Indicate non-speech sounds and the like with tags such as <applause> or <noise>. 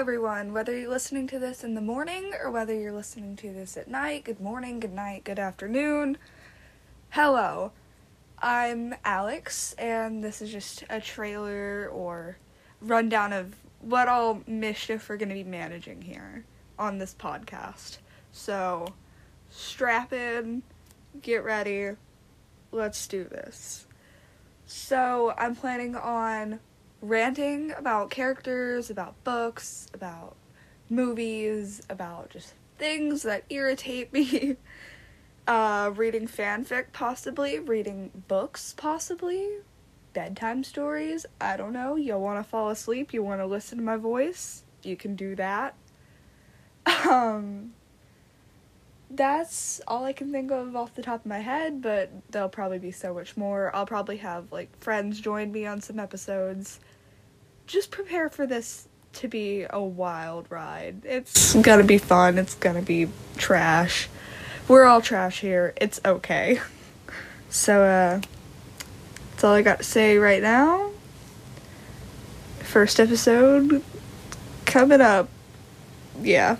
everyone. Whether you're listening to this in the morning or whether you're listening to this at night, good morning, good night, good afternoon. Hello. I'm Alex, and this is just a trailer or rundown of what all mischief we're going to be managing here on this podcast. So, strap in, get ready, let's do this. So, I'm planning on ranting about characters, about books, about movies, about just things that irritate <laughs> me. Uh, reading fanfic, possibly. Reading books, possibly. Bedtime stories. I don't know. You'll want to fall asleep? You want to listen to my voice? You can do that. <laughs> Um, that's all I can think of off the top of my head, but there'll probably be so much more. I'll probably have like friends join me on some episodes. Just prepare for this to be a wild ride. It's gonna be fun, it's gonna be trash. We're all trash here. It's okay. <laughs> So uh that's all I got to say right now. First episode coming up. Yeah.